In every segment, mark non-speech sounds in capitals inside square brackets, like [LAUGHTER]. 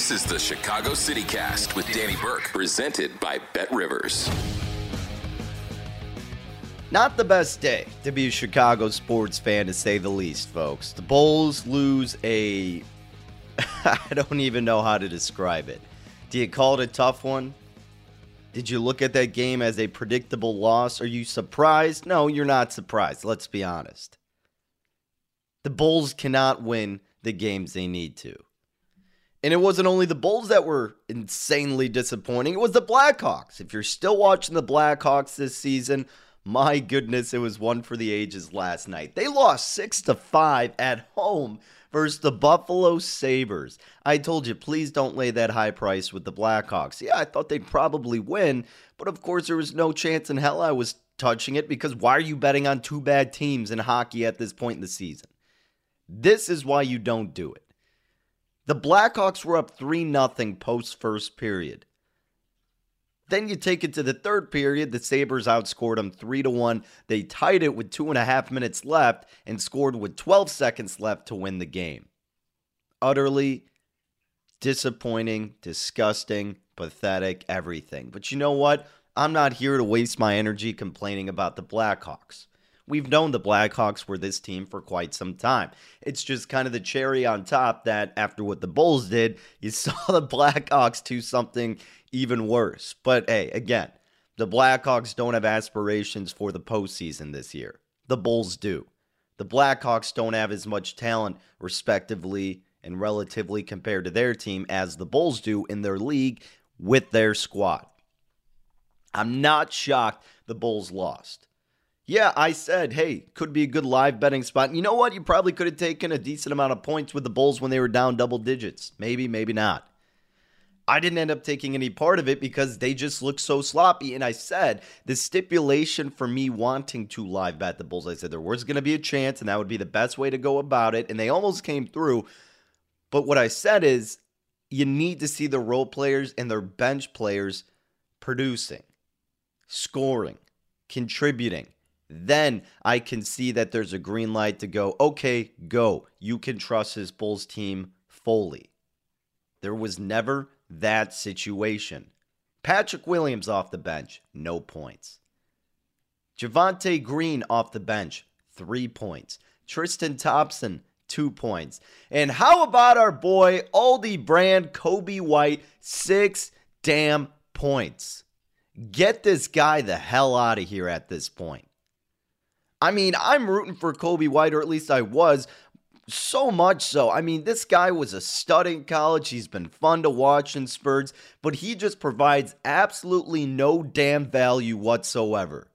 This is the Chicago City Cast with Danny Burke, presented by BetRivers. Not the best day to be a Chicago sports fan, to say the least, folks. The Bulls lose a. [LAUGHS] I don't even know how to describe it. Do you call it a tough one? Did you look at that game as a predictable loss? Are you surprised? No, you're not surprised. Let's be honest. The Bulls cannot win the games they need to. And it wasn't only the Bulls that were insanely disappointing, it was the Blackhawks. If you're still watching the Blackhawks this season, my goodness, it was one for the ages last night. They lost 6 to 5 at home versus the Buffalo Sabres. I told you, please don't lay that high price with the Blackhawks. Yeah, I thought they'd probably win, but of course, there was no chance in hell I was touching it because why are you betting on two bad teams in hockey at this point in the season? This is why you don't do it. The Blackhawks were up 3 0 post first period. Then you take it to the third period. The Sabres outscored them 3 to 1. They tied it with two and a half minutes left and scored with 12 seconds left to win the game. Utterly disappointing, disgusting, pathetic, everything. But you know what? I'm not here to waste my energy complaining about the Blackhawks. We've known the Blackhawks were this team for quite some time. It's just kind of the cherry on top that after what the Bulls did, you [LAUGHS] saw the Blackhawks do something even worse. But hey, again, the Blackhawks don't have aspirations for the postseason this year. The Bulls do. The Blackhawks don't have as much talent, respectively and relatively compared to their team, as the Bulls do in their league with their squad. I'm not shocked the Bulls lost. Yeah, I said, hey, could be a good live betting spot. And you know what? You probably could have taken a decent amount of points with the Bulls when they were down double digits. Maybe, maybe not. I didn't end up taking any part of it because they just looked so sloppy. And I said the stipulation for me wanting to live bet the Bulls, I said there was going to be a chance and that would be the best way to go about it. And they almost came through. But what I said is you need to see the role players and their bench players producing, scoring, contributing then I can see that there's a green light to go, okay, go. You can trust his Bulls team fully. There was never that situation. Patrick Williams off the bench, no points. Javonte Green off the bench, three points. Tristan Thompson, two points. And how about our boy, Aldi brand Coby White, six damn points. Get this guy the hell out of here at this point. I mean, I'm rooting for Coby White, or at least I was. So much so. I mean, this guy was a stud in college. He's been fun to watch in spurts, but he just provides absolutely no damn value whatsoever.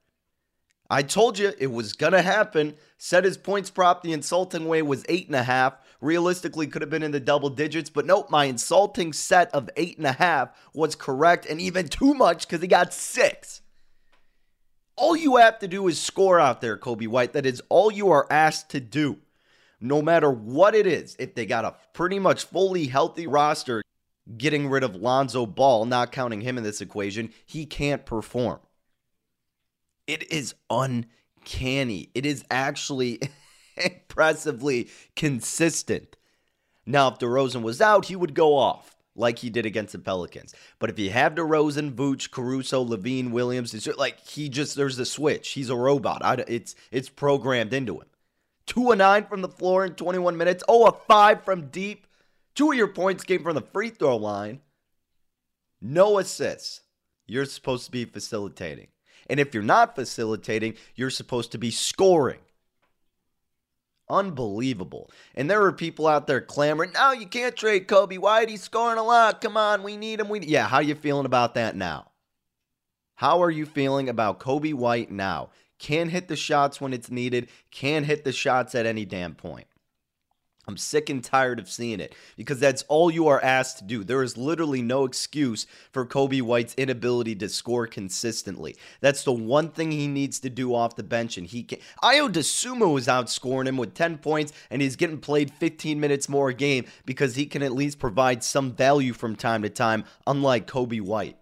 I told you it was going to happen. Set his points prop the insulting way was eight and a half. Realistically, could have been in the double digits, but nope, my insulting set of eight and a half was correct and even too much because he got six. All you have to do is score out there, Coby White. That is all you are asked to do. No matter what it is, if they got a pretty much fully healthy roster, getting rid of Lonzo Ball, not counting him in this equation, he can't perform. It is uncanny. It is actually [LAUGHS] impressively consistent. Now, if DeRozan was out, he would go off like he did against the Pelicans. But if you have DeRozan, Vooch, Caruso, LaVine, Williams, it's like he just there's a switch. He's a robot. I, it's it's programmed into him. Two of nine from the floor in 21 minutes. Oh, a five from deep. Two of your points came from the free throw line. No assists. You're supposed to be facilitating. And if you're not facilitating, you're supposed to be scoring. Unbelievable. And there were people out there clamoring, no, you can't trade Coby. White. He's scoring a lot. Come on, we need him. We need... Yeah, how are you feeling about that now? How are you feeling about Coby White now? Can hit the shots when it's needed, can hit the shots at any damn point. I'm sick and tired of seeing it because that's all you are asked to do. There is literally no excuse for Coby White's inability to score consistently. That's the one thing he needs to do off the bench, and he can. Ayo Dosunmu is outscoring him with 10 points, and he's getting played 15 minutes more a game because he can at least provide some value from time to time, unlike Coby White.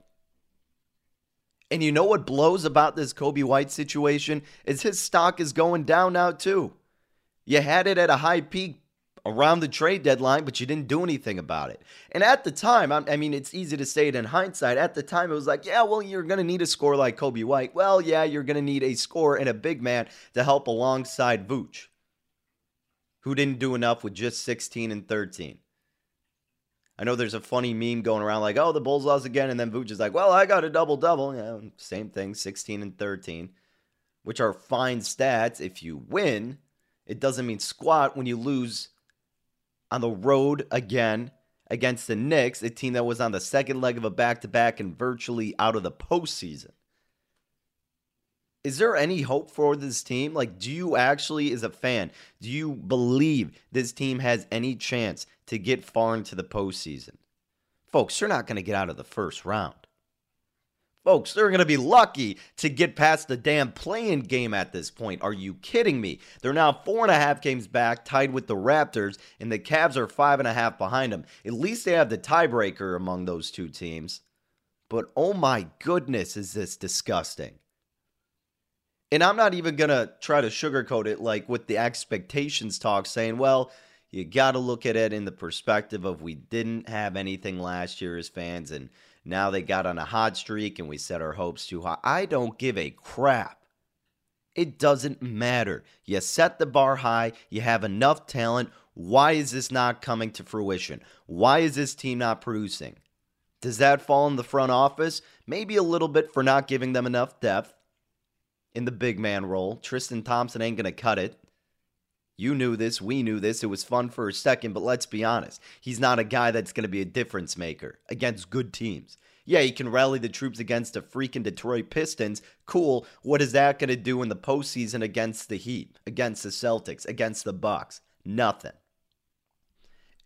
And you know what blows about this Coby White situation is his stock is going down now too. You had it at a high peak around the trade deadline, but you didn't do anything about it. And at the time, I mean, it's easy to say it in hindsight. At the time, it was like, yeah, well, you're going to need a score like Coby White. Well, yeah, you're going to need a score and a big man to help alongside Vooch, who didn't do enough with just 16 and 13. I know there's a funny meme going around like, oh, the Bulls lost again. And then Vooch is like, well, I got a double double. Yeah, same thing, 16 and 13, which are fine stats if you win. It doesn't mean squat when you lose on the road again against the Knicks, a team that was on the second leg of a back to back and virtually out of the postseason. Is there any hope for this team? Like, do you actually, as a fan, do you believe this team has any chance to get far into the postseason? Folks, they're not going to get out of the first round. Folks, they're going to be lucky to get past the damn play-in game at this point. Are you kidding me? They're now four and a half games back, tied with the Raptors, and the Cavs are five and a half behind them. At least they have the tiebreaker among those two teams. But oh my goodness, is this disgusting. And I'm not even going to try to sugarcoat it like with the expectations talk, saying, well, you got to look at it in the perspective of we didn't have anything last year as fans and now they got on a hot streak and we set our hopes too high. I don't give a crap. It doesn't matter. You set the bar high, you have enough talent. Why is this not coming to fruition? Why is this team not producing? Does that fall in the front office? Maybe a little bit for not giving them enough depth in the big man role. Tristan Thompson ain't going to cut it. You knew this. We knew this. It was fun for a second, but let's be honest. He's not a guy that's going to be a difference maker against good teams. Yeah, he can rally the troops against the freaking Detroit Pistons. Cool. What is that going to do in the postseason against the Heat, against the Celtics, against the Bucks? Nothing.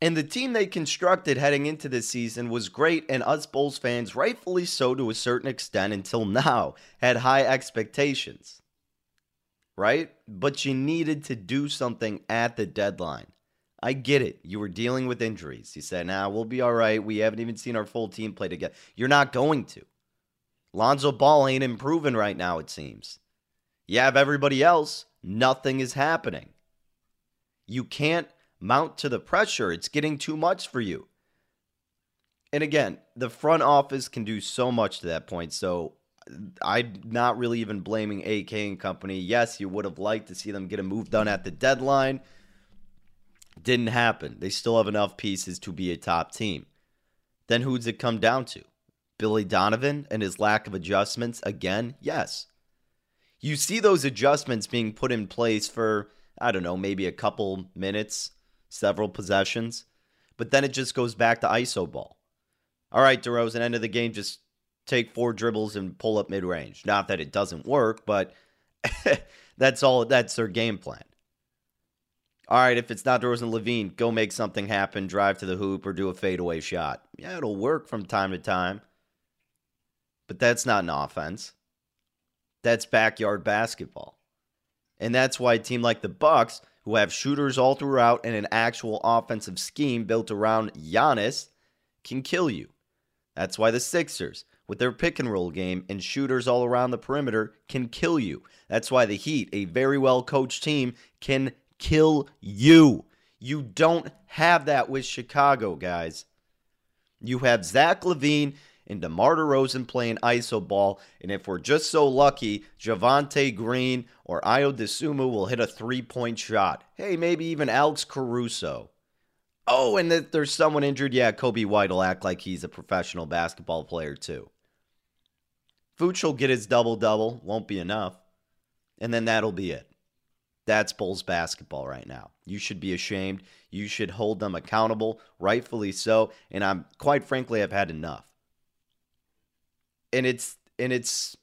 And the team they constructed heading into this season was great, and us Bulls fans, rightfully so to a certain extent until now, had high expectations right? But you needed to do something at the deadline. I get it. You were dealing with injuries. You said, nah, we'll be all right. We haven't even seen our full team play together. You're not going to. Lonzo Ball ain't improving right now, it seems. You have everybody else. Nothing is happening. You can't mount to the pressure. It's getting too much for you. And again, the front office can do so much to that point. So I'm not really even blaming AK and company. Yes, you would have liked to see them get a move done at the deadline. Didn't happen. They still have enough pieces to be a top team. Then who's it come down to? Billy Donovan and his lack of adjustments again? Yes. You see those adjustments being put in place for, I don't know, maybe a couple minutes, several possessions, but then it just goes back to ISO ball. All right, DeRozan, end of the game, just take four dribbles and pull up mid range. Not that it doesn't work, but [LAUGHS] that's all, that's their game plan. All right, if it's not DeRozan LaVine, go make something happen, drive to the hoop, or do a fadeaway shot. Yeah, it'll work from time to time, but that's not an offense. That's backyard basketball. And that's why a team like the Bucks, who have shooters all throughout and an actual offensive scheme built around Giannis, can kill you. That's why the Sixers, with their pick and roll game and shooters all around the perimeter, can kill you. That's why the Heat, a very well coached team, can kill you. You don't have that with Chicago, guys. You have Zach LaVine and DeMar DeRozan playing iso ball, and if we're just so lucky, Javonte Green or Ayo Dosunmu will hit a three-point shot. Hey, maybe even Alex Caruso. Oh, and if there's someone injured, yeah, Coby White will act like he's a professional basketball player too. Vooch will get his double-double, won't be enough, and then that'll be it. That's Bulls basketball right now. You should be ashamed. You should hold them accountable, rightfully so. And I'm quite frankly, I've had enough. And it's and it's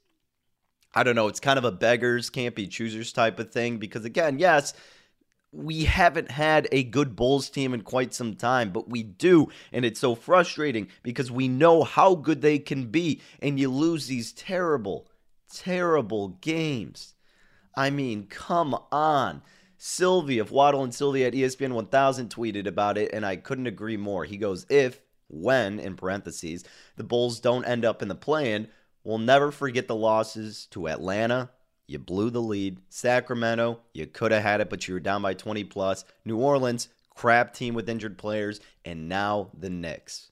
I don't know, it's kind of a beggars can't be choosers type of thing because again, yes, we haven't had a good Bulls team in quite some time, but we do. And it's so frustrating because we know how good they can be. And you lose these terrible, terrible games. I mean, come on. Silvy of Waddle and Silvy at ESPN 1000 tweeted about it, and I couldn't agree more. He goes, if, when, in parentheses, the Bulls don't end up in the play-in, we'll never forget the losses to Atlanta. You blew the lead. Sacramento, you could have had it, but you were down by 20 plus. New Orleans, crap team with injured players. And now the Knicks.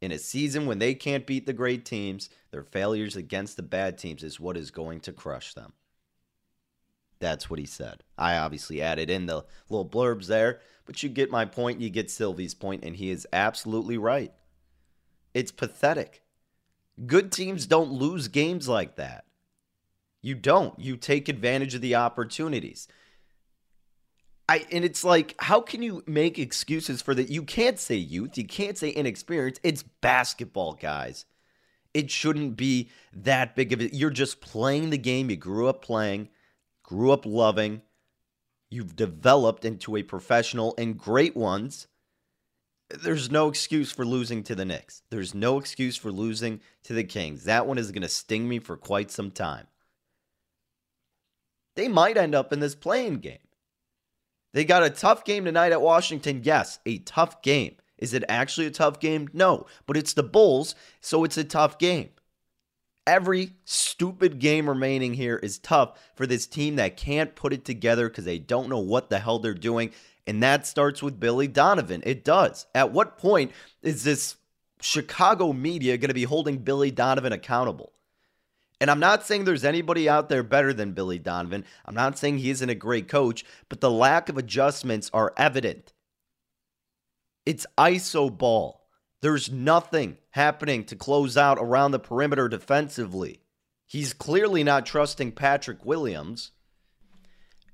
In a season when they can't beat the great teams, their failures against the bad teams is what is going to crush them. That's what he said. I obviously added in the little blurbs there, but you get my point, you get Silvy's point, and he is absolutely right. It's pathetic. Good teams don't lose games like that. You don't. You take advantage of the opportunities. I and it's like, how can you make excuses for that? You can't say youth, you can't say inexperience. It's basketball, guys. It shouldn't be that big of it. You're just playing the game you grew up playing grew up loving, you've developed into a professional and great ones. There's no excuse for losing to the Knicks. There's no excuse for losing to the Kings. That one is going to sting me for quite some time. They might end up in this play-in game. They got a tough game tonight at Washington. Yes, a tough game. Is it actually a tough game? No, but it's the Bulls, so it's a tough game. Every stupid game remaining here is tough for this team that can't put it together because they don't know what the hell they're doing. And that starts with Billy Donovan. It does. At what point is this Chicago media going to be holding Billy Donovan accountable? And I'm not saying there's anybody out there better than Billy Donovan. I'm not saying he isn't a great coach, but the lack of adjustments are evident. It's ISO ball. There's nothing happening to close out around the perimeter defensively. He's clearly not trusting Patrick Williams.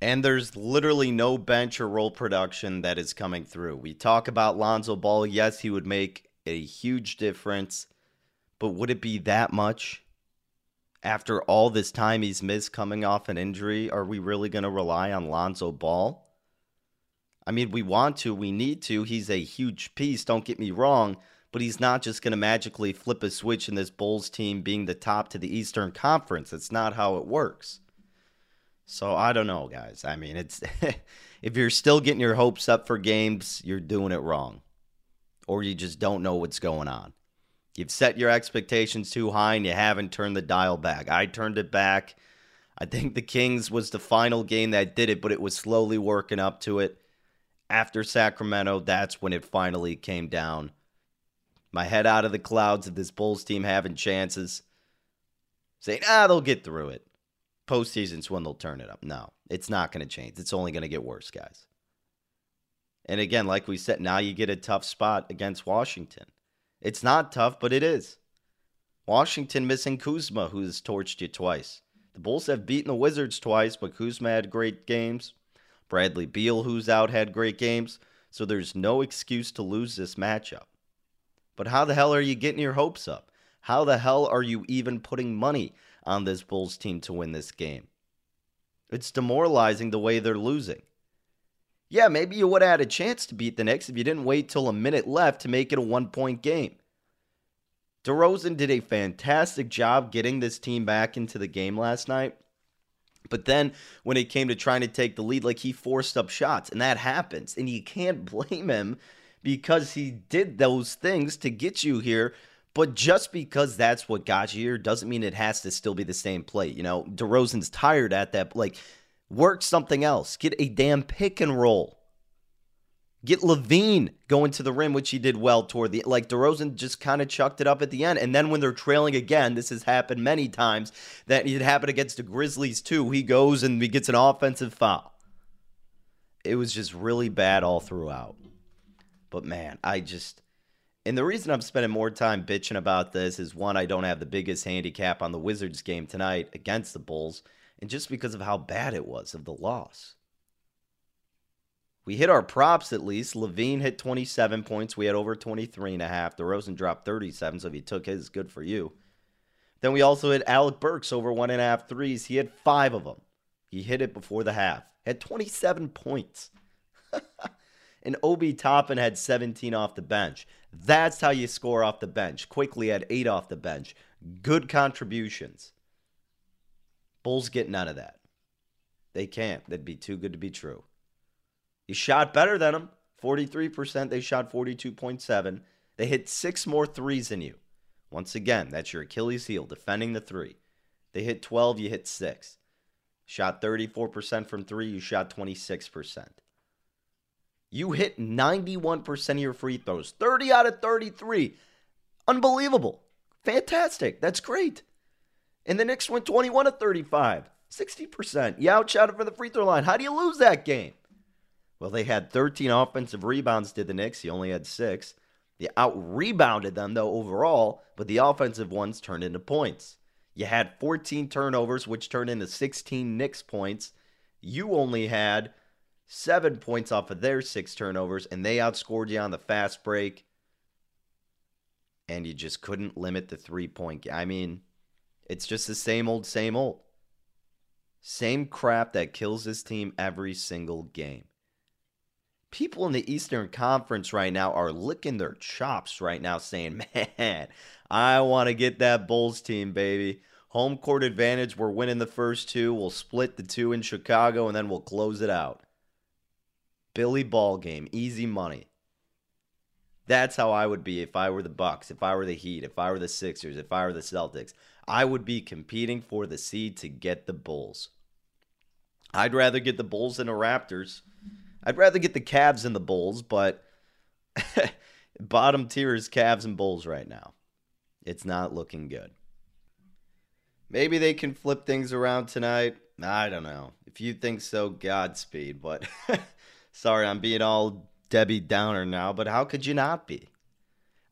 And there's literally no bench or role production that is coming through. We talk about Lonzo Ball. Yes, he would make a huge difference, but would it be that much? After all this time he's missed coming off an injury, are we really going to rely on Lonzo Ball? I mean, we want to, we need to. He's a huge piece, don't get me wrong but he's not just going to magically flip a switch in this Bulls team being the top to the Eastern Conference. It's not how it works. So I don't know, guys. I mean, it's [LAUGHS] if you're still getting your hopes up for games, you're doing it wrong. Or you just don't know what's going on. You've set your expectations too high and you haven't turned the dial back. I turned it back. I think the Kings was the final game that did it, but it was slowly working up to it. After Sacramento, that's when it finally came down my head out of the clouds of this Bulls team having chances. Saying, ah, they'll get through it. Postseason's when they'll turn it up. No, it's not going to change. It's only going to get worse, guys. And again, like we said, now you get a tough spot against Washington. It's not tough, but it is. Washington missing Kuzma, who's torched you twice. The Bulls have beaten the Wizards twice, but Kuzma had great games. Bradley Beal, who's out, had great games. So there's no excuse to lose this matchup. But how the hell are you getting your hopes up? How the hell are you even putting money on this Bulls team to win this game? It's demoralizing the way they're losing. Yeah, maybe you would have had a chance to beat the Knicks if you didn't wait till a minute left to make it a one point game. DeRozan did a fantastic job getting this team back into the game last night. But then when it came to trying to take the lead, like he forced up shots, and that happens. And you can't [LAUGHS] blame him because he did those things to get you here. But just because that's what got you here doesn't mean it has to still be the same play. You know, DeRozan's tired at that. Like, work something else. Get a damn pick and roll. Get LaVine going to the rim, which he did well toward the like DeRozan just kind of chucked it up at the end. And then when they're trailing again, this has happened many times that it happened against the Grizzlies too. He goes and he gets an offensive foul. It was just really bad all throughout. But man, I just and the reason I'm spending more time bitching about this is one, I don't have the biggest handicap on the Wizards game tonight against the Bulls, and just because of how bad it was of the loss. We hit our props at least. LaVine hit 27 points. We had over 23 and a half. DeRozan dropped 37, so if you took his, good for you. Then we also hit Alec Burks over one and a half threes. He had five of them. He hit it before the half. Had 27 points. [LAUGHS] and Obi Toppin had 17 off the bench. That's how you score off the bench. Quickley had eight off the bench. Good contributions. Bulls get none of that. They can't. That'd be too good to be true. You shot better than them. 43%. They shot 42.7. They hit six more threes than you. Once again, that's your Achilles heel, defending the three. They hit 12, you hit six. Shot 34% from three, you shot 26%. You hit 91% of your free throws, 30 out of 33. Unbelievable. Fantastic. That's great. And the Knicks went 21 to 35, 60%. You outshot it from the free throw line. How do you lose that game? Well, they had 13 offensive rebounds, did the Knicks. You only had six. You out rebounded them, though, overall, but the offensive ones turned into points. You had 14 turnovers, which turned into 16 Knicks points. You only had seven points off of their six turnovers, and they outscored you on the fast break. And you just couldn't limit the three point. I mean, it's just the same old, same old. Same crap that kills this team every single game people in the Eastern Conference right now are licking their chops right now, saying, [LAUGHS] Man, I want to get that Bulls team, baby. Home court advantage. We're winning the first two. We'll split the two in Chicago and then we'll close it out. Billy Ball game, easy money. That's how I would be if I were the Bucks, if I were the Heat, if I were the Sixers, if I were the Celtics. I would be competing for the seed to get the Bulls. I'd rather get the Bulls than the Raptors. I'd rather get the Cavs and the Bulls, but [LAUGHS] bottom tier is Cavs and Bulls right now. It's not looking good. Maybe they can flip things around tonight. I don't know. If you think so, Godspeed. But [LAUGHS] sorry, I'm being all Debbie Downer now, but how could you not be?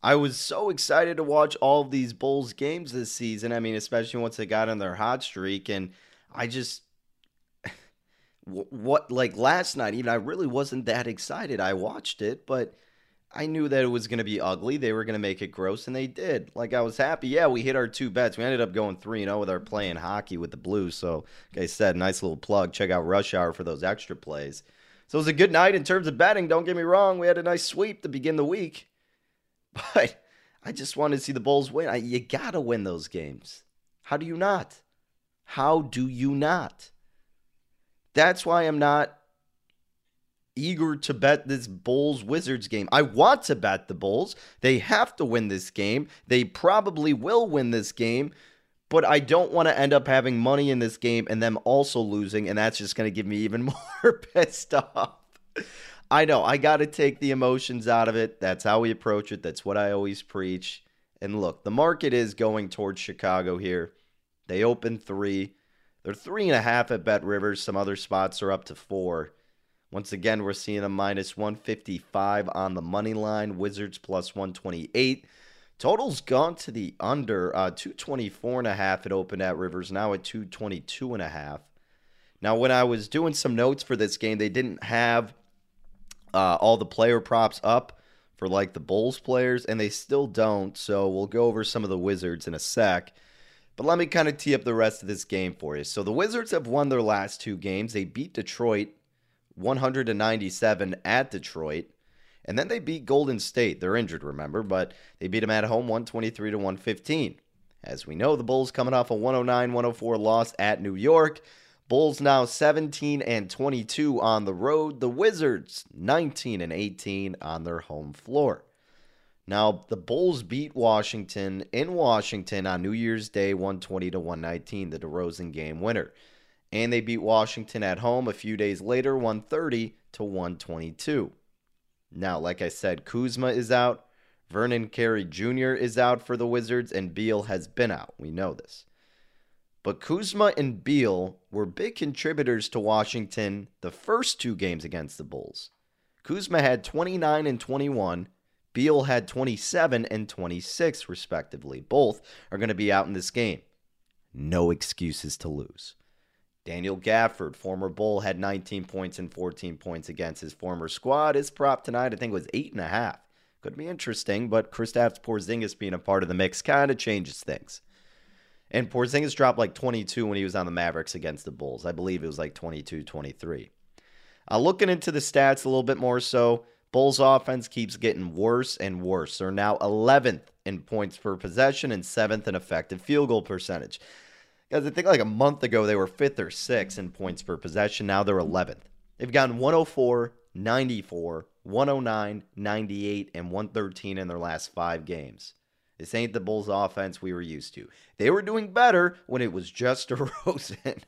I was so excited to watch all of these Bulls games this season. I mean, especially once they got on their hot streak. And I just [LAUGHS] what like last night even i really wasn't that excited. I watched it but i knew that it was going to be ugly. They were going to make it gross and they did. Like i was happy. Yeah we hit our two bets. We ended up going 3-0 with our playing hockey with the blues. So like i said nice little plug. Check out rush hour for those extra plays so it was a good night in terms of betting don't get me wrong we had a nice sweep to begin the week [LAUGHS] but i just wanted to see the bulls win I, you gotta win those games how do you not how do you not that's why I'm not eager to bet this Bulls Wizards game. I want to bet the Bulls. They have to win this game. They probably will win this game, but I don't want to end up having money in this game and them also losing, and that's just going to give me even [LAUGHS] more pissed off. I know, I got to take the emotions out of it. That's how we approach it. That's what I always preach. And look, the market is going towards Chicago here. They open three. They're three and a half at BetRivers. Some other spots are up to four. Once again, we're seeing a minus 155 on the money line. Wizards plus 128. Total's gone to the under uh, 224 and a half. It opened at Rivers now at 222 and a half. Now, when I was doing some notes for this game, they didn't have uh, all the player props up for like the Bulls players, and they still don't. So we'll go over some of the Wizards in a sec. But let me kind of tee up the rest of this game for you. So the Wizards have won their last two games. They beat Detroit 197 at Detroit. And then they beat Golden State. They're injured, remember, but they beat them at home 123 to 115. As we know, the Bulls coming off a 109 104 loss at New York. Bulls now 17 and 22 on the road. The Wizards 19 and 18 on their home floor. Now, the Bulls beat Washington in Washington on New Year's Day 120 to 119, the DeRozan game winner. And they beat Washington at home a few days later 130 to 122. Now, like I said, Kuzma is out. Vernon Carey Jr. is out for the Wizards, and Beal has been out. We know this. But Kuzma and Beal were big contributors to Washington the first two games against the Bulls. Kuzma had 29 and 21. Beal had 27 and 26, respectively. Both are going to be out in this game. No excuses to lose. Daniel Gafford, former Bull, had 19 points and 14 points against his former squad. His prop tonight, I think, was eight and a half. Could be interesting, but Kristaps Porzingis being a part of the mix kind of changes things. And Porzingis dropped like 22 when he was on the Mavericks against the Bulls. I believe it was like 22, 23. Uh, looking into the stats a little bit more so, Bulls offense keeps getting worse and worse. They're now 11th in points per possession and 7th in effective field goal percentage. Guys, I think like a month ago they were fifth or sixth in points per possession. Now they're 11th. They've gotten 104, 94, 109, 98, and 113 in their last five games. This ain't the Bulls offense we were used to. They were doing better when it was just [LAUGHS] DeRozan.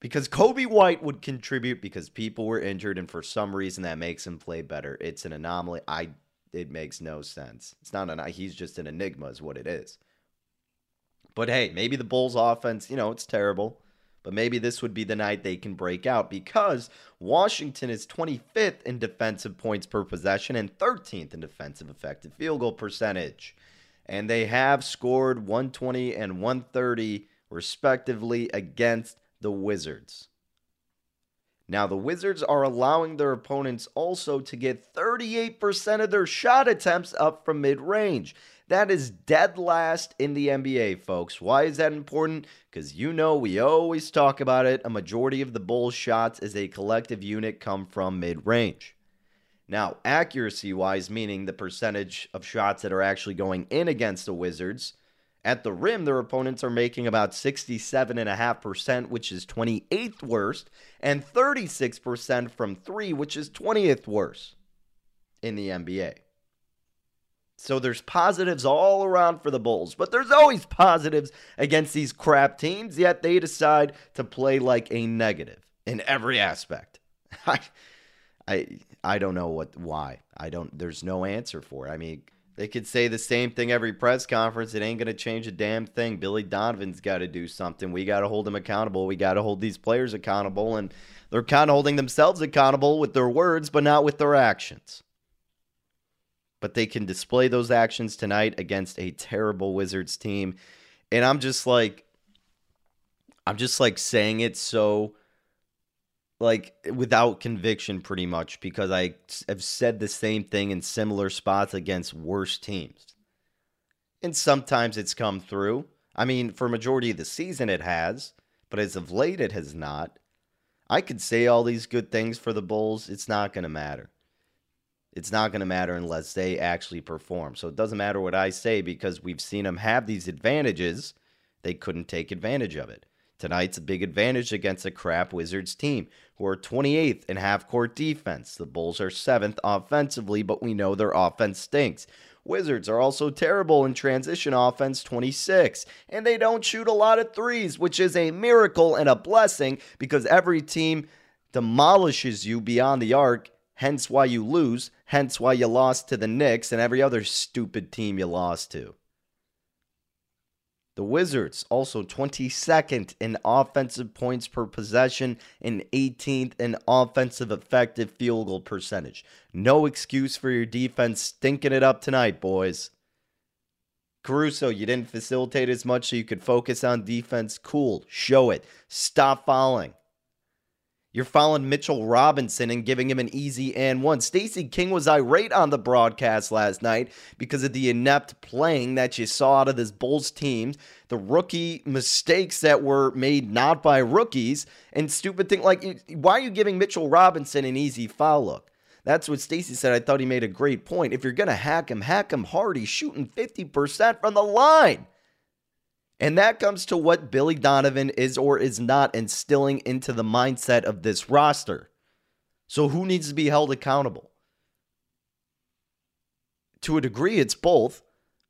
because Coby White would contribute because people were injured, and for some reason that makes him play better. It's an anomaly. I it makes no sense. It's not an he's just an enigma, is what it is. But hey, maybe the Bulls offense, you know, it's terrible. But maybe this would be the night they can break out because Washington is 25th in defensive points per possession and 13th in defensive effective field goal percentage. And they have scored 120 and 130 respectively against the Wizards. Now, the Wizards are allowing their opponents also to get 38% of their shot attempts up from mid range. That is dead last in the NBA, folks. Why is that important? Because you know we always talk about it. A majority of the Bulls' shots as a collective unit come from mid range. Now, accuracy wise, meaning the percentage of shots that are actually going in against the Wizards, at the rim, their opponents are making about 67.5%, which is 28th worst, and 36% from three, which is 20th worst in the NBA. So there's positives all around for the Bulls, but there's always positives against these crap teams, yet they decide to play like a negative in every aspect. [LAUGHS] I I I don't know what why. I don't there's no answer for it. I mean, they could say the same thing every press conference. It ain't going to change a damn thing. Billy Donovan's got to do something. We got to hold him accountable. We got to hold these players accountable and they're kind of holding themselves accountable with their words but not with their actions but they can display those actions tonight against a terrible Wizards team. And I'm just like, I'm just like saying it so like without conviction pretty much because I have said the same thing in similar spots against worse teams. And sometimes it's come through. I mean, for majority of the season it has, but as of late it has not. I could say all these good things for the Bulls, it's not going to matter. It's not going to matter unless they actually perform. So it doesn't matter what I say because we've seen them have these advantages. They couldn't take advantage of it. Tonight's a big advantage against a crap Wizards team who are 28th in half court defense. The Bulls are 7th offensively, but we know their offense stinks. Wizards are also terrible in transition offense 26, and they don't shoot a lot of threes, which is a miracle and a blessing because every team demolishes you beyond the arc hence why you lose, hence why you lost to the Knicks and every other stupid team you lost to. The Wizards also 22nd in offensive points per possession and 18th in offensive effective field goal percentage. No excuse for your defense stinking it up tonight, boys. Caruso, you didn't facilitate as much so you could focus on defense. Cool. Show it. Stop fouling. You're fouling Mitchell Robinson and giving him an easy and one. Stacey King was irate on the broadcast last night because of the inept playing that you saw out of this Bulls team, the rookie mistakes that were made not by rookies, and stupid thing like why are you giving Mitchell Robinson an easy foul look? That's what Stacey said. I thought he made a great point. If you're gonna hack him, hack him hard. He's shooting 50% from the line. And that comes to what Billy Donovan is or is not instilling into the mindset of this roster. So, who needs to be held accountable? To a degree, it's both,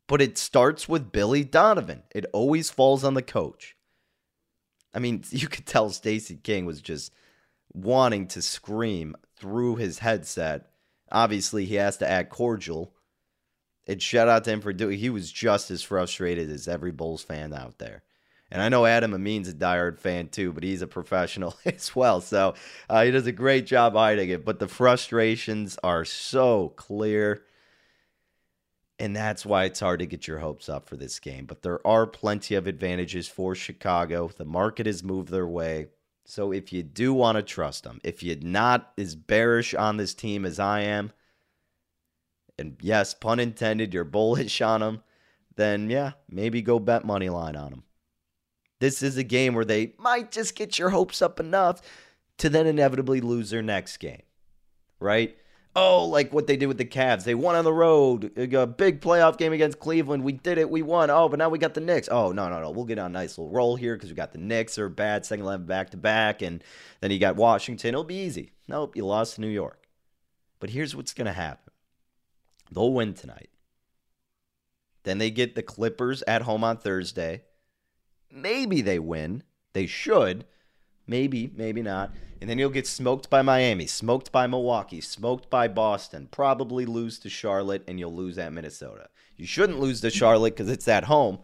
but it starts with Billy Donovan. It always falls on the coach. I mean, [LAUGHS] you could tell Stacey King was just wanting to scream through his headset. Obviously, he has to act cordial and shout out to him for doing. He was just as frustrated as every Bulls fan out there. And I know Adam Amin's a diehard fan too, but he's a professional [LAUGHS] as well. So uh, he does a great job hiding it. But the frustrations are so clear. And that's why it's hard to get your hopes up for this game. But there are plenty of advantages for Chicago. The market has moved their way. So if you do want to trust them, if you're not as bearish on this team as I am, and yes, pun intended, you're bullish on them, then yeah, maybe go bet money line on them. This is a game where they might just get your hopes up enough to then inevitably lose their next game, right? Oh, like what they did with the Cavs. They won on the road. A big playoff game against Cleveland. We did it. We won. Oh, but now we got the Knicks. Oh, no, no, no. We'll get on a nice little roll here because we got the Knicks are bad, second 11 back to back. And then you got Washington. It'll be easy. Nope, you lost to New York. But here's what's going to happen They'll win tonight. Then they get the Clippers at home on Thursday. Maybe they win. They should. Maybe, maybe not. And then you'll get smoked by Miami, smoked by Milwaukee, smoked by Boston, probably lose to Charlotte, and you'll lose at Minnesota. You shouldn't lose to Charlotte because it's at home.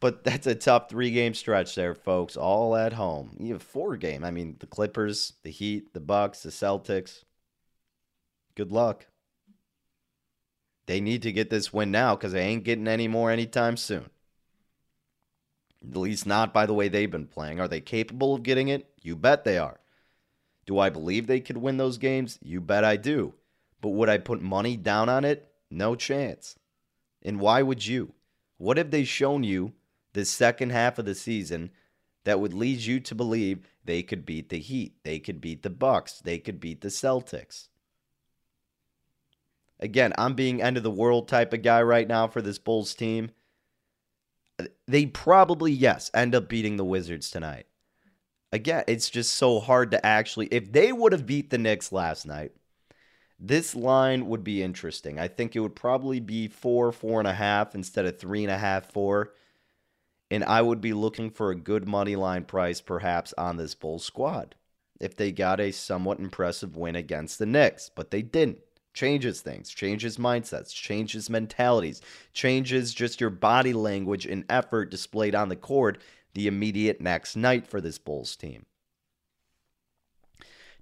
But that's a tough three game stretch there, folks. All at home. You have four game. I mean, the Clippers, the Heat, the Bucks, the Celtics. Good luck. They need to get this win now because they ain't getting any more anytime soon. At least not by the way they've been playing. Are they capable of getting it? You bet they are. Do I believe they could win those games? You bet I do. But would I put money down on it? No chance. And why would you? What have they shown you this second half of the season that would lead you to believe they could beat the Heat, they could beat the Bucks, they could beat the Celtics? Again, I'm being end of the world type of guy right now for this Bulls team. They probably, yes, end up beating the Wizards tonight. Again, it's just so hard to actually. If they would have beat the Knicks last night, this line would be interesting. I think it would probably be four, four and a half instead of three and a half, four. And I would be looking for a good money line price perhaps on this Bulls squad if they got a somewhat impressive win against the Knicks, but they didn't changes things, changes mindsets, changes mentalities, changes just your body language and effort displayed on the court the immediate next night for this Bulls team.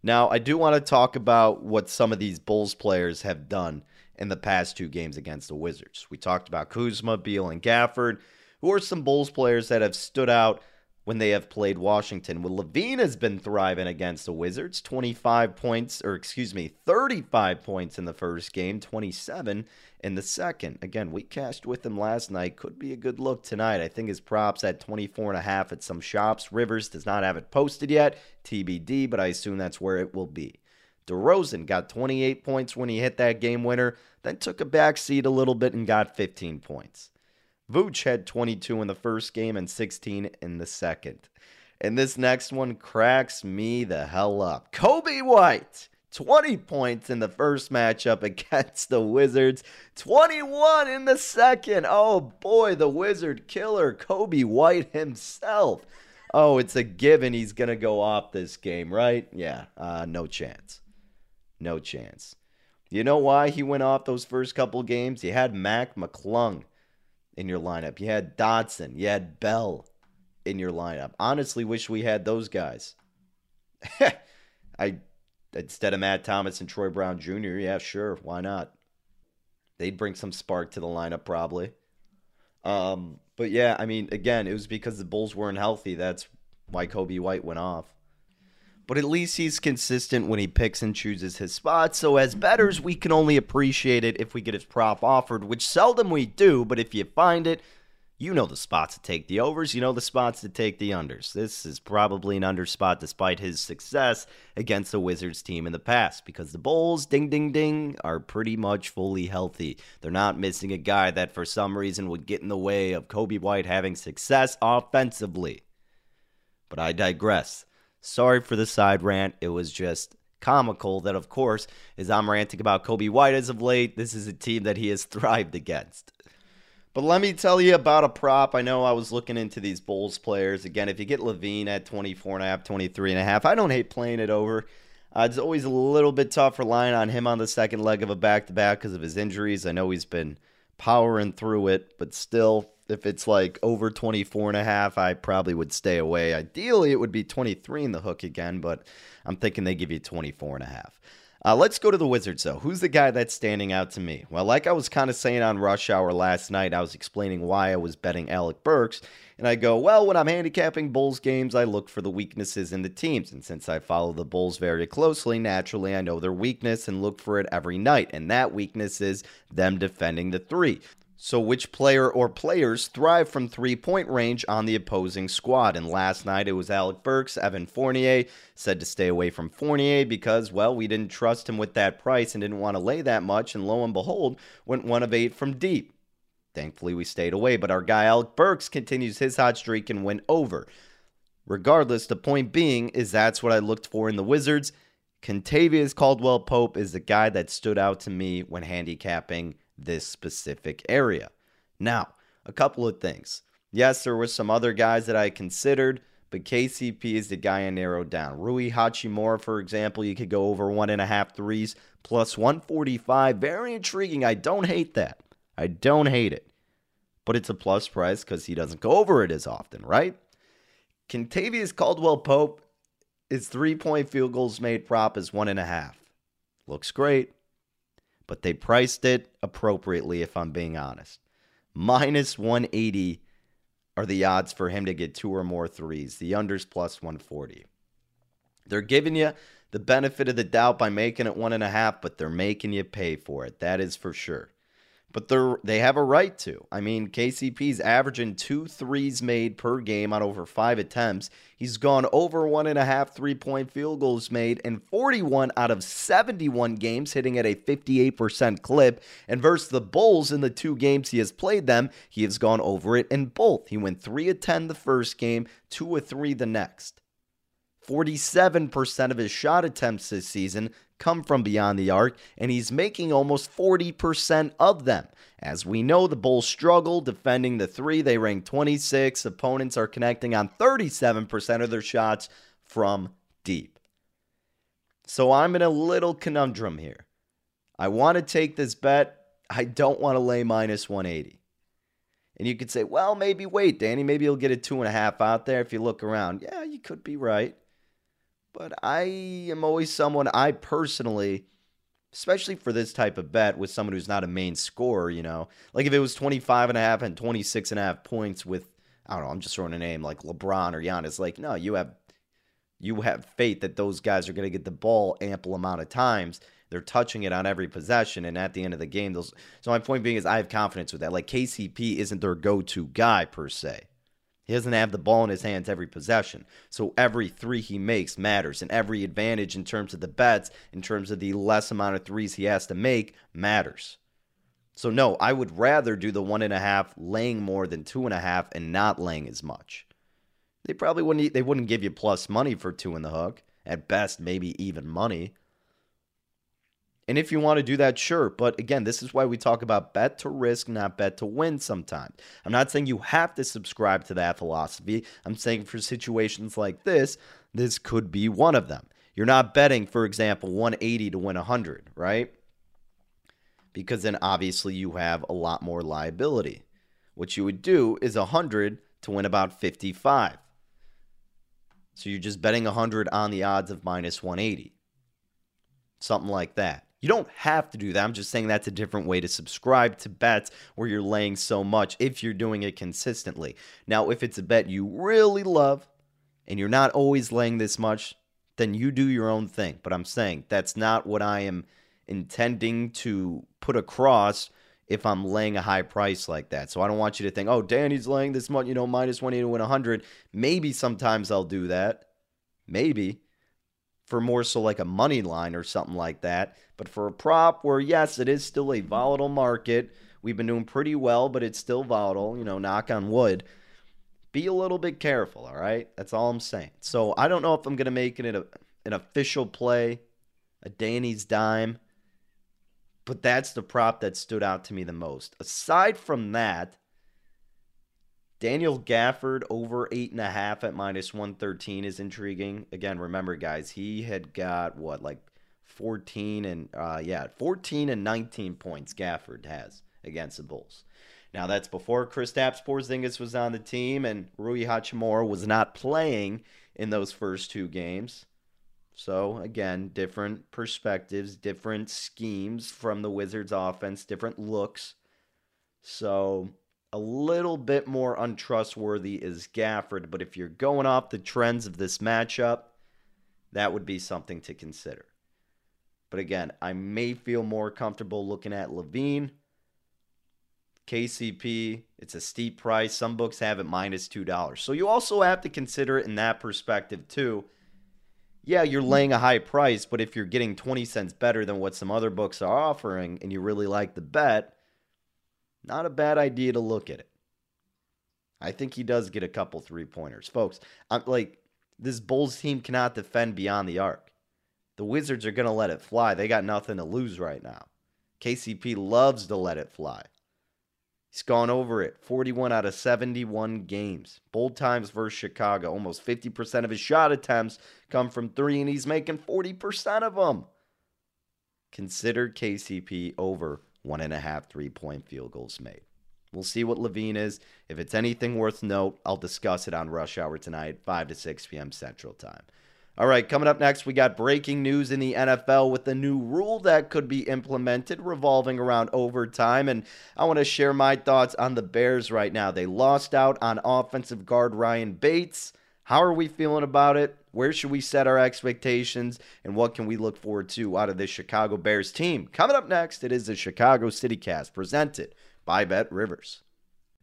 Now, I do want to talk about what some of these Bulls players have done in the past two games against the Wizards. We talked about Kuzma, Beal, and Gafford, who are some Bulls players that have stood out when they have played Washington. Well, LaVine has been thriving against the Wizards. 25 points, or excuse me, 35 points in the first game, 27 in the second. Again, we cashed with him last night. Could be a good look tonight. I think his props at 24 and a half at some shops. Rivers does not have it posted yet, TBD, but I assume that's where it will be. DeRozan got 28 points when he hit that game winner, then took a back seat a little bit and got 15 points. Vooch had 22 in the first game and 16 in the second. And this next one cracks me the hell up. Coby White, 20 points in the first matchup [LAUGHS] against the Wizards, 21 in the second. Oh boy, the Wizard killer, Coby White himself. Oh, it's a given he's going to go off this game, right? Yeah, uh, no chance. No chance. You know why he went off those first couple games? He had Mac McClung in your lineup. You had Dotson. you had Bell in your lineup. Honestly, wish we had those guys. [LAUGHS] I instead of Matt Thomas and Troy Brown Jr. Yeah, sure, why not? They'd bring some spark to the lineup probably. Um, but yeah, I mean, again, it was because the Bulls weren't healthy. That's why Coby White went off. But at least he's consistent when he picks and chooses his spots. So as betters, we can only appreciate it if we get his prop offered, which seldom we do. But if you find it, you know the spots to take the overs, you know the spots to take the unders. This is probably an under spot despite his success against the Wizards team in the past because the Bulls, ding ding ding, are pretty much fully healthy. They're not missing a guy that for some reason would get in the way of Coby White having success offensively. But I digress. Sorry for the side rant. It was just comical that, of course, as I'm ranting about Coby White as of late, this is a team that he has [LAUGHS] thrived against. But let me tell you about a prop. I know I was looking into these Bulls players. Again, if you get LaVine at 24 and a half, 23 and a half, I don't hate playing it over. Uh, it's always a little bit tough relying on him on the second leg of a back to back because of his injuries. I know he's been powering through it, but still, if it's like over 24 and a half, I probably would stay away. Ideally, it would be 23 in the hook again, but I'm thinking they give you 24 and a half. Uh, let's go to the Wizards, though. Who's the guy that's standing out to me? Well, like I was kind of saying on Rush Hour last night, I was explaining why I was betting Alec Burks. And I go, well, when I'm handicapping Bulls games, I look for the weaknesses in the teams. And since I follow the Bulls very closely, naturally, I know their weakness and look for it every night. And that weakness is them defending the three. So, which player or players thrive from three point range on the opposing squad? And last night it was Alec Burks. Evan Fournier said to stay away from Fournier because, well, we didn't trust him with that price and didn't want to lay that much. And lo and behold, went one of eight from deep. Thankfully, we stayed away. But our guy Alec Burks continues his hot streak and went over. Regardless, the point being is that's what I looked for in the Wizards. Kentavious Caldwell Pope is the guy that stood out to me when handicapping this specific area. Now, a couple of things. Yes, there were some other guys that I considered, but KCP is the guy I narrowed down. Rui Hachimura, for example, you could go over one and a half threes plus 145. Very intriguing. I don't hate that. I don't hate it. But it's a plus price because he doesn't go over it as often, right? Kentavious Caldwell Pope, his three point field goals made prop is one and a half. Looks great but they priced it appropriately, if I'm being honest. Minus 180 are the odds for him to get two or more threes. The unders plus 140. They're giving you the benefit of the doubt by making it one and a half, but they're making you pay for it. That is for sure but they're they have a right to. I mean, KCP's averaging two threes made per game on over five attempts. He's gone over one and a half three point field goals made in 41 out of 71 games, hitting at a 58% clip. And versus the Bulls in the two games he has played them, he has gone over it in both. He went three of 10 the first game, two of three the next. 47% of his shot attempts this season come from beyond the arc, and he's making almost 40% of them. As we know, the Bulls struggle defending the three. They rank 26. Opponents are connecting on 37% of their shots from deep. So I'm in a little conundrum here. I want to take this bet. I don't want to lay minus 180. And you could say, well, maybe wait, Danny. Maybe you'll get a two and a half out there if you look around. Yeah, you could be right. But I am always someone I personally, especially for this type of bet with someone who's not a main scorer, you know, like if it was 25 and a half and 26 and a half points with, I don't know, I'm just throwing a name like LeBron or Giannis, like, no, you have you have faith that those guys are going to get the ball ample amount of times. They're touching it on every possession, and at the end of the game, those. So my point being is, I have confidence with that. Like KCP isn't their go-to guy per se. He doesn't have the ball in his hands every possession. So every three he makes matters, and every advantage in terms of the bets, in terms of the less amount of threes he has to make, matters. So no, I would rather do the one and a half, laying more than two and a half, and not laying as much. They probably wouldn't. They wouldn't give you plus money for two in the hook. At best, maybe even money. And if you want to do that, sure. But again, this is why we talk about bet to risk, not bet to win sometimes. I'm not saying you have to subscribe to that philosophy. I'm saying for situations like this, this could be one of them. You're not betting, for example, 180 to win 100, right? Because then obviously you have a lot more liability. What you would do is 100 to win about 55. So you're just betting 100 on the odds of minus 180. Something like that. You don't have to do that. I'm just saying that's a different way to subscribe to bets where you're laying so much if you're doing it consistently. Now, if it's a bet you really love and you're not always laying this much, then you do your own thing. But I'm saying that's not what I am intending to put across if I'm laying a high price like that. So I don't want you to think, oh, Danny's laying this much, you know, minus 180 to win 100. Maybe sometimes I'll do that. Maybe for more so like a money line or something like that. But for a prop where, yes, it is still a volatile market, we've been doing pretty well, but it's still volatile, you know, knock on wood. Be a little bit careful, all right? That's all I'm saying. So I don't know if I'm going to make it a, an official play, a Danny's dime, but that's the prop that stood out to me the most. Aside from that, Daniel Gafford over eight and a half at minus 113 is intriguing. Again, remember, guys, he had got what, like 14 and, uh, yeah, 14 and 19 points Gafford has against the Bulls. Now, that's before Kristaps Porzingis was on the team and Rui Hachimura was not playing in those first two games. So, again, different perspectives, different schemes from the Wizards offense, different looks. So, a little bit more untrustworthy is Gafford, but if you're going off the trends of this matchup, that would be something to consider. But again, I may feel more comfortable looking at LaVine. KCP, it's a steep price. Some books have it minus $2. So you also have to consider it in that perspective, too. Yeah, you're laying a high price, but if you're getting 20 cents better than what some other books are offering and you really like the bet, not a bad idea to look at it. I think he does get a couple three pointers. Folks, I'm like, this Bulls team cannot defend beyond the arc. The Wizards are going to let it fly. They got nothing to lose right now. KCP loves to let it fly. He's gone over it 41 out of 71 games. Bold times versus Chicago. Almost 50% of his shot attempts come from three, and he's making 40% of them. Consider KCP over one and a half three point field goals made. We'll see what LaVine is. If it's anything worth note, I'll discuss it on Rush Hour tonight, 5 to 6 p.m. Central Time. All right, coming up next, we got breaking news in the NFL with a new rule that could be implemented revolving around overtime. And I want to share my thoughts on the Bears right now. They lost out on offensive guard Ryan Bates. How are we feeling about it? Where should we set our expectations? And what can we look forward to out of this Chicago Bears team? Coming up next, it is the Chicago City Cast presented by BetRivers.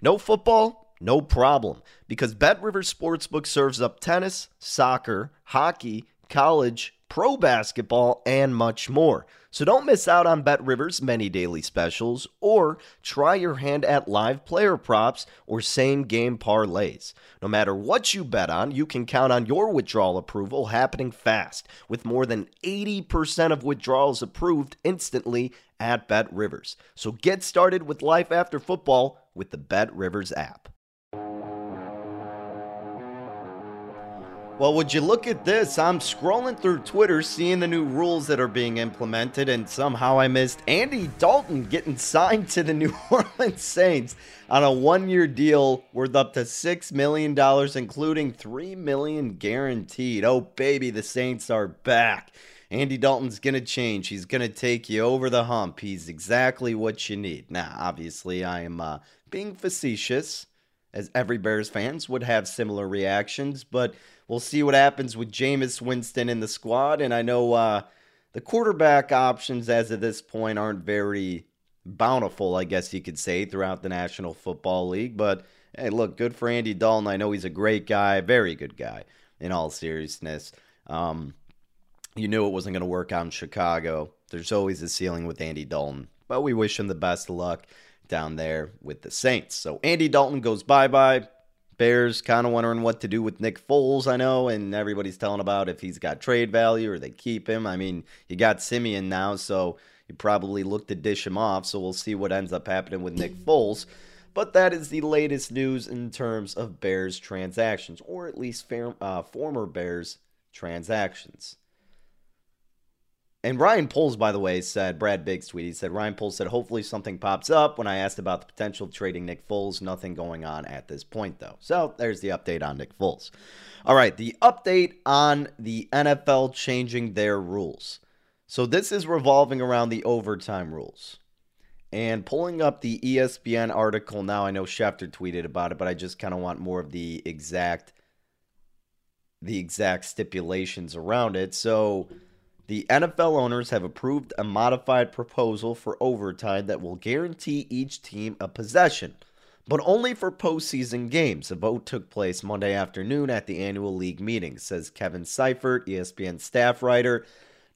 No football? No problem, because BetRivers Sportsbook serves up tennis, soccer, hockey, college, pro basketball, and much more. So don't miss out on BetRivers' many daily specials or try your hand at live player props or same game parlays. No matter what you bet on, you can count on your withdrawal approval happening fast with more than 80% of withdrawals approved instantly at BetRivers. So get started with life after football with the BetRivers app. Well, would you look at this? I'm scrolling through Twitter, seeing the new rules that are being implemented, and somehow I missed Andy Dalton getting signed to the [LAUGHS] New Orleans Saints on a one-year deal worth up to six million dollars, including three million guaranteed. Oh, baby, the Saints are back. Andy Dalton's gonna change. He's gonna take you over the hump. He's exactly what you need. Now, obviously, I am uh, being facetious, as every Bears fans would have similar reactions, but We'll see what happens with Jameis Winston in the squad. And I know uh, the quarterback options as of this point aren't very bountiful, I guess you could say, throughout the National Football League. But hey, look, good for Andy Dalton. I know he's a great guy, very good guy, in all seriousness. Um, you knew it wasn't going to work out in Chicago. There's always a ceiling with Andy Dalton. But we wish him the best of luck down there with the Saints. So Andy Dalton goes bye bye. Bears kind of wondering what to do with Nick Foles, I know, and everybody's telling about if he's got trade value or they keep him. I mean, you got Siemian now, so you probably look to dish him off. So we'll see what ends up happening with Nick Foles. But that is the latest news in terms of Bears transactions, or at least uh, former Bears transactions. And Ryan Poles, by the way, said, Brad Biggs tweet, he said, Ryan Poles said, hopefully something pops up. When I asked about the potential of trading Nick Foles, nothing going on at this point, though. So there's the update on Nick Foles. All right, the update on the NFL changing their rules. So this is revolving around the overtime rules. And pulling up the ESPN article now, I know Schefter tweeted about it, but I just kind of want more of the exact the exact stipulations around it. So the NFL owners have approved a modified proposal for overtime that will guarantee each team a possession, but only for postseason games. The vote took place Monday afternoon at the annual league meeting, says Kevin Seifert, ESPN staff writer.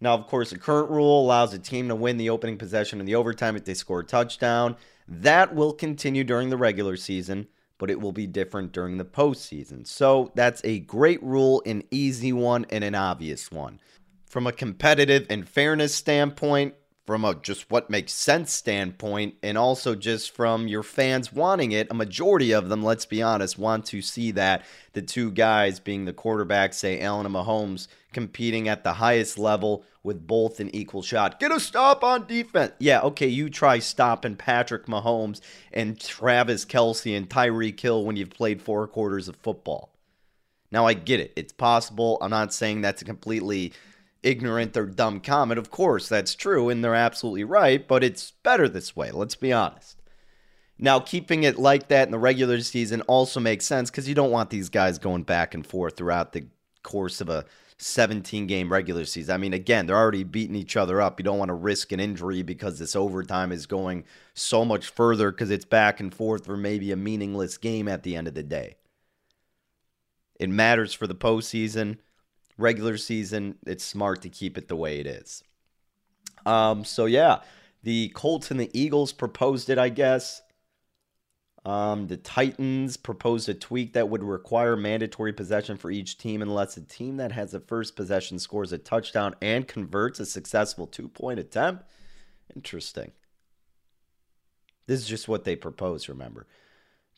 Now, of course, the current rule allows a team to win the opening possession in the overtime if they score a touchdown. That will continue during the regular season, but it will be different during the postseason. So that's a great rule, an easy one, and an obvious one. From a competitive and fairness standpoint, from a just what makes sense standpoint, and also just from your fans wanting it, a majority of them, let's be honest, want to see that the two guys being the quarterbacks, say Allen and Mahomes, competing at the highest level with both an equal shot. Get a stop on defense. Yeah, okay, you try stopping Patrick Mahomes and Travis Kelce and Tyreek Hill when you've played four quarters of football. Now, I get it. It's possible. I'm not saying that's a completely ignorant or dumb comment. Of course, that's true, and they're absolutely right, but it's better this way. Let's be honest. Now, keeping it like that in the regular season also makes sense because you don't want these guys going back and forth throughout the course of a 17 game regular season. I mean, again, they're already beating each other up. You don't want to risk an injury because this overtime is going so much further because it's back and forth for maybe a meaningless game at the end of the day. It matters for the postseason. Regular season, it's smart to keep it the way it is. Um, so yeah, the Colts and the Eagles proposed it, I guess. Um, the Titans proposed a tweak that would require mandatory possession for each team unless a team that has the first possession scores a touchdown and converts a successful two point attempt. Interesting. This is just what they proposed, remember.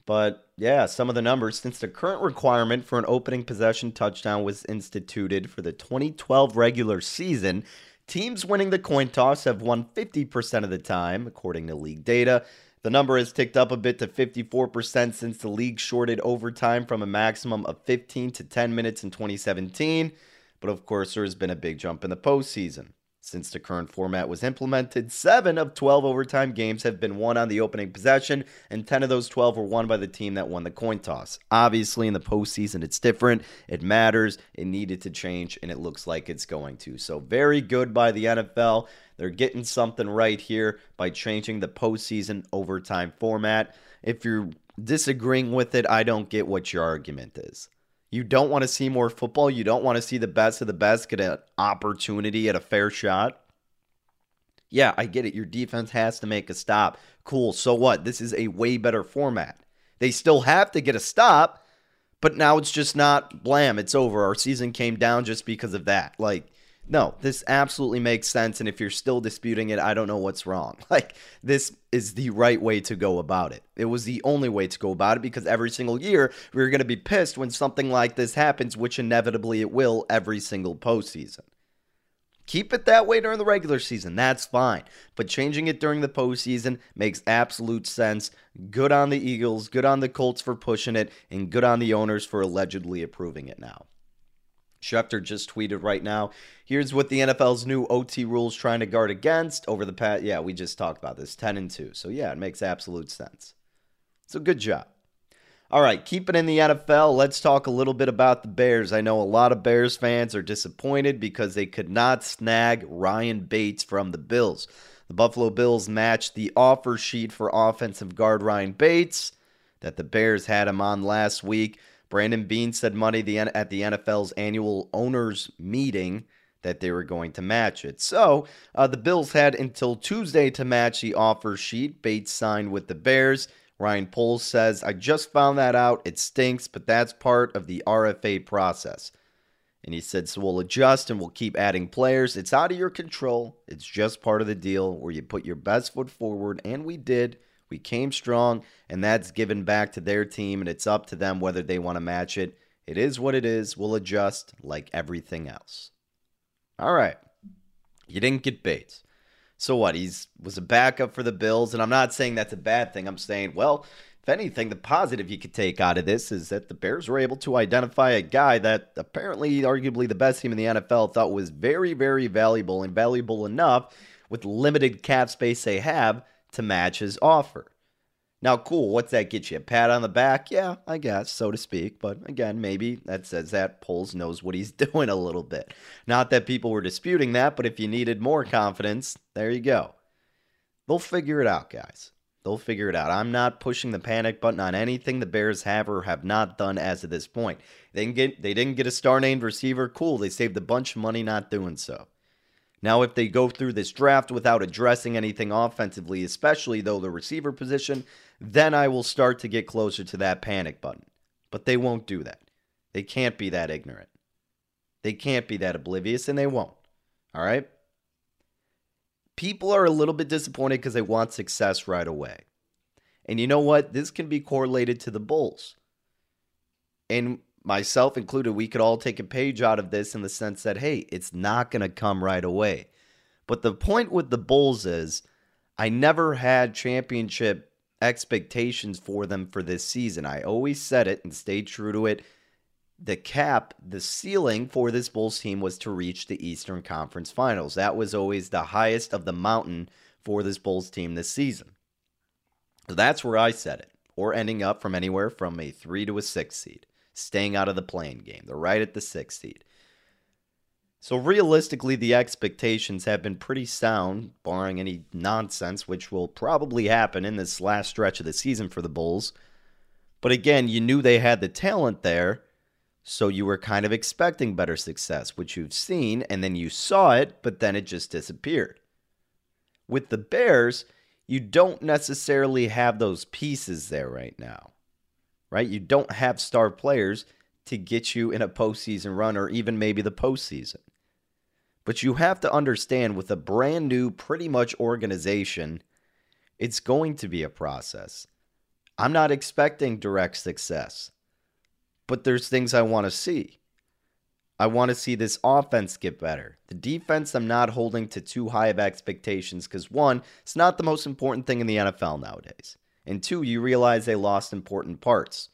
But yeah, some of the numbers since the current requirement for an opening possession touchdown was instituted for the 2012 regular season, teams winning the coin toss have won 50% of the time, according to league data. The number has ticked up a bit to 54% since the league shorted overtime from a maximum of 15 to 10 minutes in 2017. But of course, there has been a big jump in the postseason. Since the current format was implemented, 7 of 12 overtime games have been won on the opening possession, and 10 of those 12 were won by the team that won the coin toss. Obviously, in the postseason, it's different. It matters. It needed to change, and it looks like it's going to. So, very good by the NFL. They're getting something right here by changing the postseason overtime format. If you're disagreeing with it, I don't get what your argument is. You don't want to see more football. You don't want to see the best of the best get an opportunity at a fair shot. Yeah, I get it. Your defense has to make a stop. Cool. So what? This is a way better format. They still have to get a stop, but now it's just not blam. It's over. Our season came down just because of that. Like, no, this absolutely makes sense. And if you're still disputing it, I don't know what's wrong. [LAUGHS] Like, this is the right way to go about it. It was the only way to go about it because every single year we're going to be pissed when something like this happens, which inevitably it will every single postseason. Keep it that way during the regular season. That's fine. But changing it during the postseason makes absolute sense. Good on the Eagles, good on the Colts for pushing it, and good on the owners for allegedly approving it now. Schefter just tweeted right now. Here's what the NFL's new OT rules trying to guard against over the past. Yeah, we just talked about this 10 and 2. So, yeah, it makes absolute sense. So, good job. All right, keeping in the NFL, let's talk a little bit about the Bears. I know a lot of Bears fans are disappointed because they could not snag Ryan Bates from the Bills. The Buffalo Bills matched the offer sheet for offensive guard Ryan Bates that the Bears had him on last week. Brandon Beane said Monday the, at the NFL's annual owners meeting that they were going to match it. So uh, the Bills had until Tuesday to match the offer sheet. Bates signed with the Bears. Ryan Poles says, I just found that out. It stinks, but that's part of the RFA process. And he said, So we'll adjust and we'll keep adding players. It's out of your control. It's just part of the deal where you put your best foot forward. And we did. We came strong, and that's given back to their team, and it's up to them whether they want to match it. It is what it is. We'll adjust like everything else. All right. You didn't get Bates. So what? He's was a backup for the Bills, and I'm not saying that's a bad thing. I'm saying, well, If anything, the positive you could take out of this is that the Bears were able to identify a guy that apparently, arguably, the best team in the NFL thought was very, very valuable and valuable enough with limited cap space they have to match his offer. Now, cool. What's that get you? A pat on the back? Yeah, I guess, so to speak. But again, maybe that says that Poles knows what he's [LAUGHS] doing a little bit. Not that people were disputing that, but if you needed more confidence, there you go. They'll figure it out, guys. They'll figure it out. I'm not pushing the panic button on anything the Bears have or have not done as of this point. They didn't get they didn't get a star named receiver. Cool. They saved a bunch of money not doing so. Now, if they go through this draft without addressing anything offensively, especially though the receiver position, then I will start to get closer to that panic button. But they won't do that. They can't be that ignorant. They can't be that oblivious, and they won't. All right? People are a little bit disappointed because they want success right away. And you know what? This can be correlated to the Bulls. And myself included, we could all take a page out of this in the sense that, hey, it's not going to come right away. But the point with the Bulls is I never had championship expectations for them for this season. I always said it and stayed true to it. The cap, the ceiling for this Bulls team was to reach the Eastern Conference Finals. That was always the highest of the mountain for this Bulls team this season. So that's where I said it, or ending up from anywhere from a three to a six seed, staying out of the play-in game. They're right at the six seed. So realistically, the expectations have been pretty sound, barring any nonsense, which will probably happen in this last stretch of the season for the Bulls. But again, you knew they had the talent there, so you were kind of expecting better success, which you've seen, and then you saw it, but then it just disappeared. With the Bears, you don't necessarily have those pieces there right now, right? You don't have star players to get you in a postseason run or even maybe the postseason. But you have to understand with a brand new, pretty much organization, it's going to be a process. I'm not expecting direct success, but there's things I want to see. I want to see this offense get better. The defense, I'm not holding to too high of expectations because one, it's not the most important thing in the NFL nowadays. And two, you realize they lost important parts.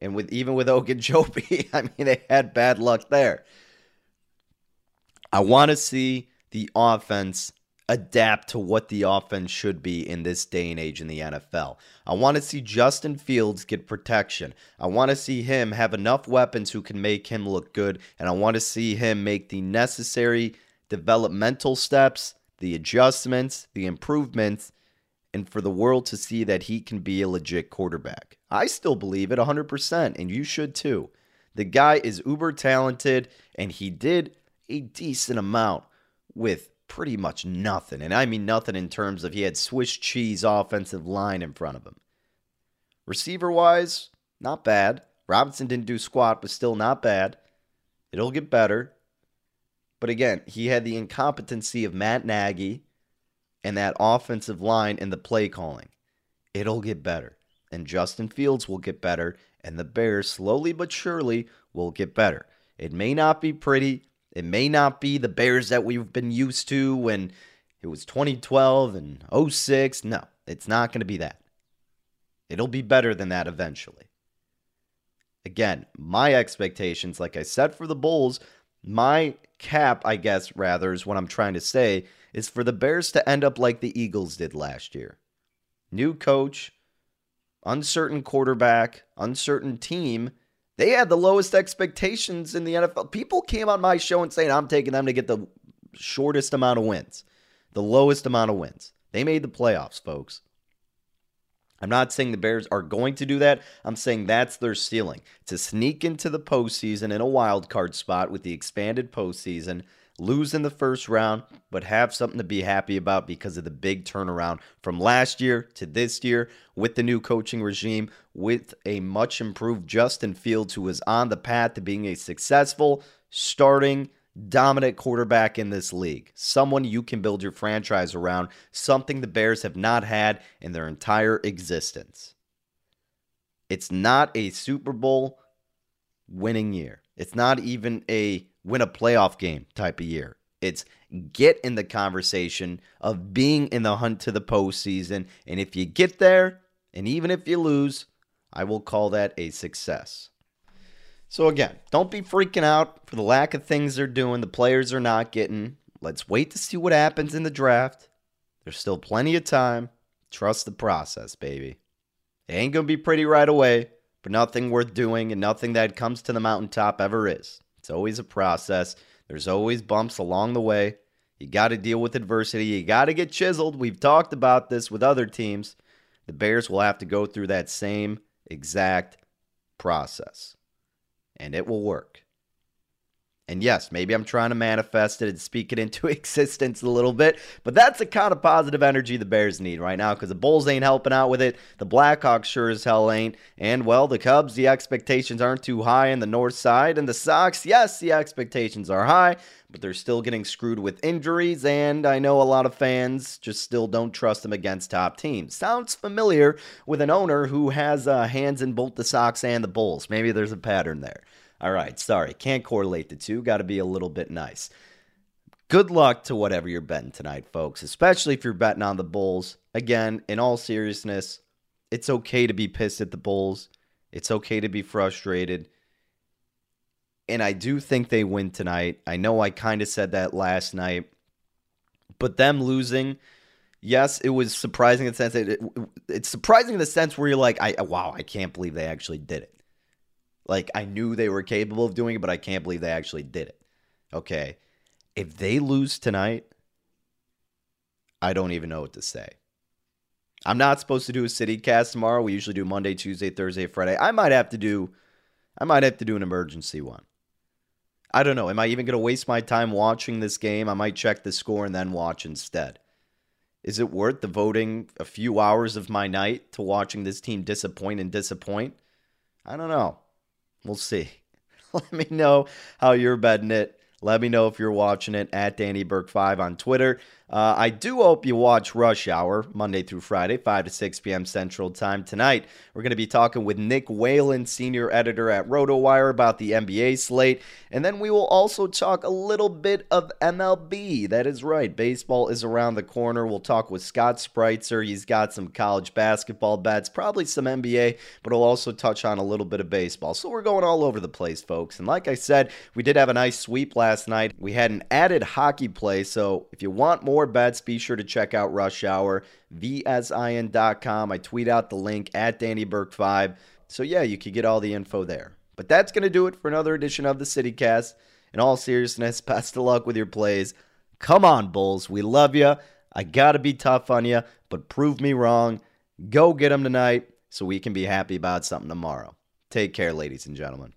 And with even with [LAUGHS] Ogunjobi, I mean they had bad luck there. I want to see the offense adapt to what the offense should be in this day and age in the NFL. I want to see Justin Fields get protection. I want to see him have enough weapons who can make him look good. And I want to see him make the necessary developmental steps, the adjustments, the improvements, and for the world to see that he can be a legit quarterback. I still believe it 100%, and you should too. The guy is uber talented, and he did a decent amount with pretty much nothing. And I mean nothing in terms of he had Swiss cheese offensive line in front of him. Receiver wise, not bad. Robinson didn't do squat, but still not bad. It'll get better. But again, he had the incompetency of Matt Nagy and that offensive line and the play calling. It'll get better. And Justin Fields will get better. And the Bears, slowly but surely, will get better. It may not be pretty. It may not be the Bears that we've been used to when it was 2012 and 06. No, it's not going to be that. It'll be better than that eventually. Again, my expectations, like I said for the Bulls, my cap, I guess, rather, is what I'm trying to say, is for the Bears to end up like the Eagles did last year. New coach, uncertain quarterback, uncertain team they had the lowest expectations in the NFL. People came on my show and saying I'm taking them to get the shortest amount of wins, the lowest amount of wins. They made the playoffs, folks. I'm not saying the Bears are going to do that. I'm saying that's their ceiling to sneak into the postseason in a wild card spot with the expanded postseason lose in the first round, but have something to be happy about because of the big turnaround from last year to this year with the new coaching regime, with a much improved Justin Fields, who is on the path to being a successful starting dominant quarterback in this league. Someone you can build your franchise around, something the Bears have not had in their entire existence. It's not a Super Bowl winning year. It's not even a win a playoff game type of year. It's get in the conversation of being in the hunt to the postseason. And if you get there And even if you lose, I will call that a success. So again, don't be freaking out for the lack of things they're doing, the players are not getting. Let's wait to see what happens in the draft. There's still plenty of time. Trust the process, baby. It ain't going to be pretty right away, but nothing worth doing and nothing that comes to the mountaintop ever is. It's always a process. There's always bumps along the way. You got to deal with adversity. You got to get chiseled. We've talked about this with other teams. The Bears will have to go through that same exact process, and it will work. And yes, maybe I'm trying to manifest it and speak it into [LAUGHS] existence a little bit, but that's the kind of positive energy the Bears need right now because the Bulls ain't helping out with it. The Blackhawks sure as hell ain't. And well, the Cubs, the expectations aren't too high in the north side. And the Sox, yes, the expectations are high, but they're still getting screwed with injuries. And I know a lot of fans just still don't trust them against top teams. Sounds familiar with an owner who has uh, hands in both the Sox and the Bulls. Maybe there's a pattern there. All right, sorry, can't correlate the two. Got to be a little bit nice. Good luck to whatever you're betting tonight, folks, especially if you're betting on the Bulls. Again, in all seriousness, it's okay to be pissed at the Bulls. It's okay to be frustrated. And I do think they win tonight. I know I kind of said that last night, but them losing, yes, it was surprising in the sense that it, it's surprising in the sense where you're like, I wow, I can't believe they actually did it. Like I knew they were capable of doing it, but I can't believe they actually did it. Okay. If they lose tonight, I don't even know what to say. I'm not supposed to do a city cast tomorrow. We usually do Monday, Tuesday, Thursday, Friday. I might have to do I might have to do an emergency one. I don't know. Am I even going to waste my time watching this game? I might check the score and then watch instead. Is it worth devoting a few hours of my night to watching this team disappoint and disappoint? I don't know. We'll see. [LAUGHS] Let me know how you're betting it. Let me know if you're watching it at Danny Burke5 on Twitter. Uh, I do hope you watch Rush Hour Monday through Friday, 5 to 6 p.m. Central Time. Tonight, we're going to be talking with Nick Whalen, senior editor at RotoWire, about the NBA slate. And then we will also talk a little bit of MLB. That is right, baseball is around the corner. We'll talk with Scott Spreitzer. He's got some college basketball bets, probably some NBA, but we'll also touch on a little bit of baseball. So we're going all over the place, folks. And like I said, we did have a nice sweep last night. We had an added hockey play. So if you want more, more bets, be sure to check out Rush Hour, vsin.com. I tweet out the link at Danny Burke 5. So, yeah, you can get all the info there. But that's going to do it for another edition of the CityCast. In all seriousness, [LAUGHS] best of luck with your plays. Come on, Bulls. We love you. I got to be tough on you, but prove me wrong. Go get them tonight so we can be happy about something tomorrow. Take care, ladies and gentlemen.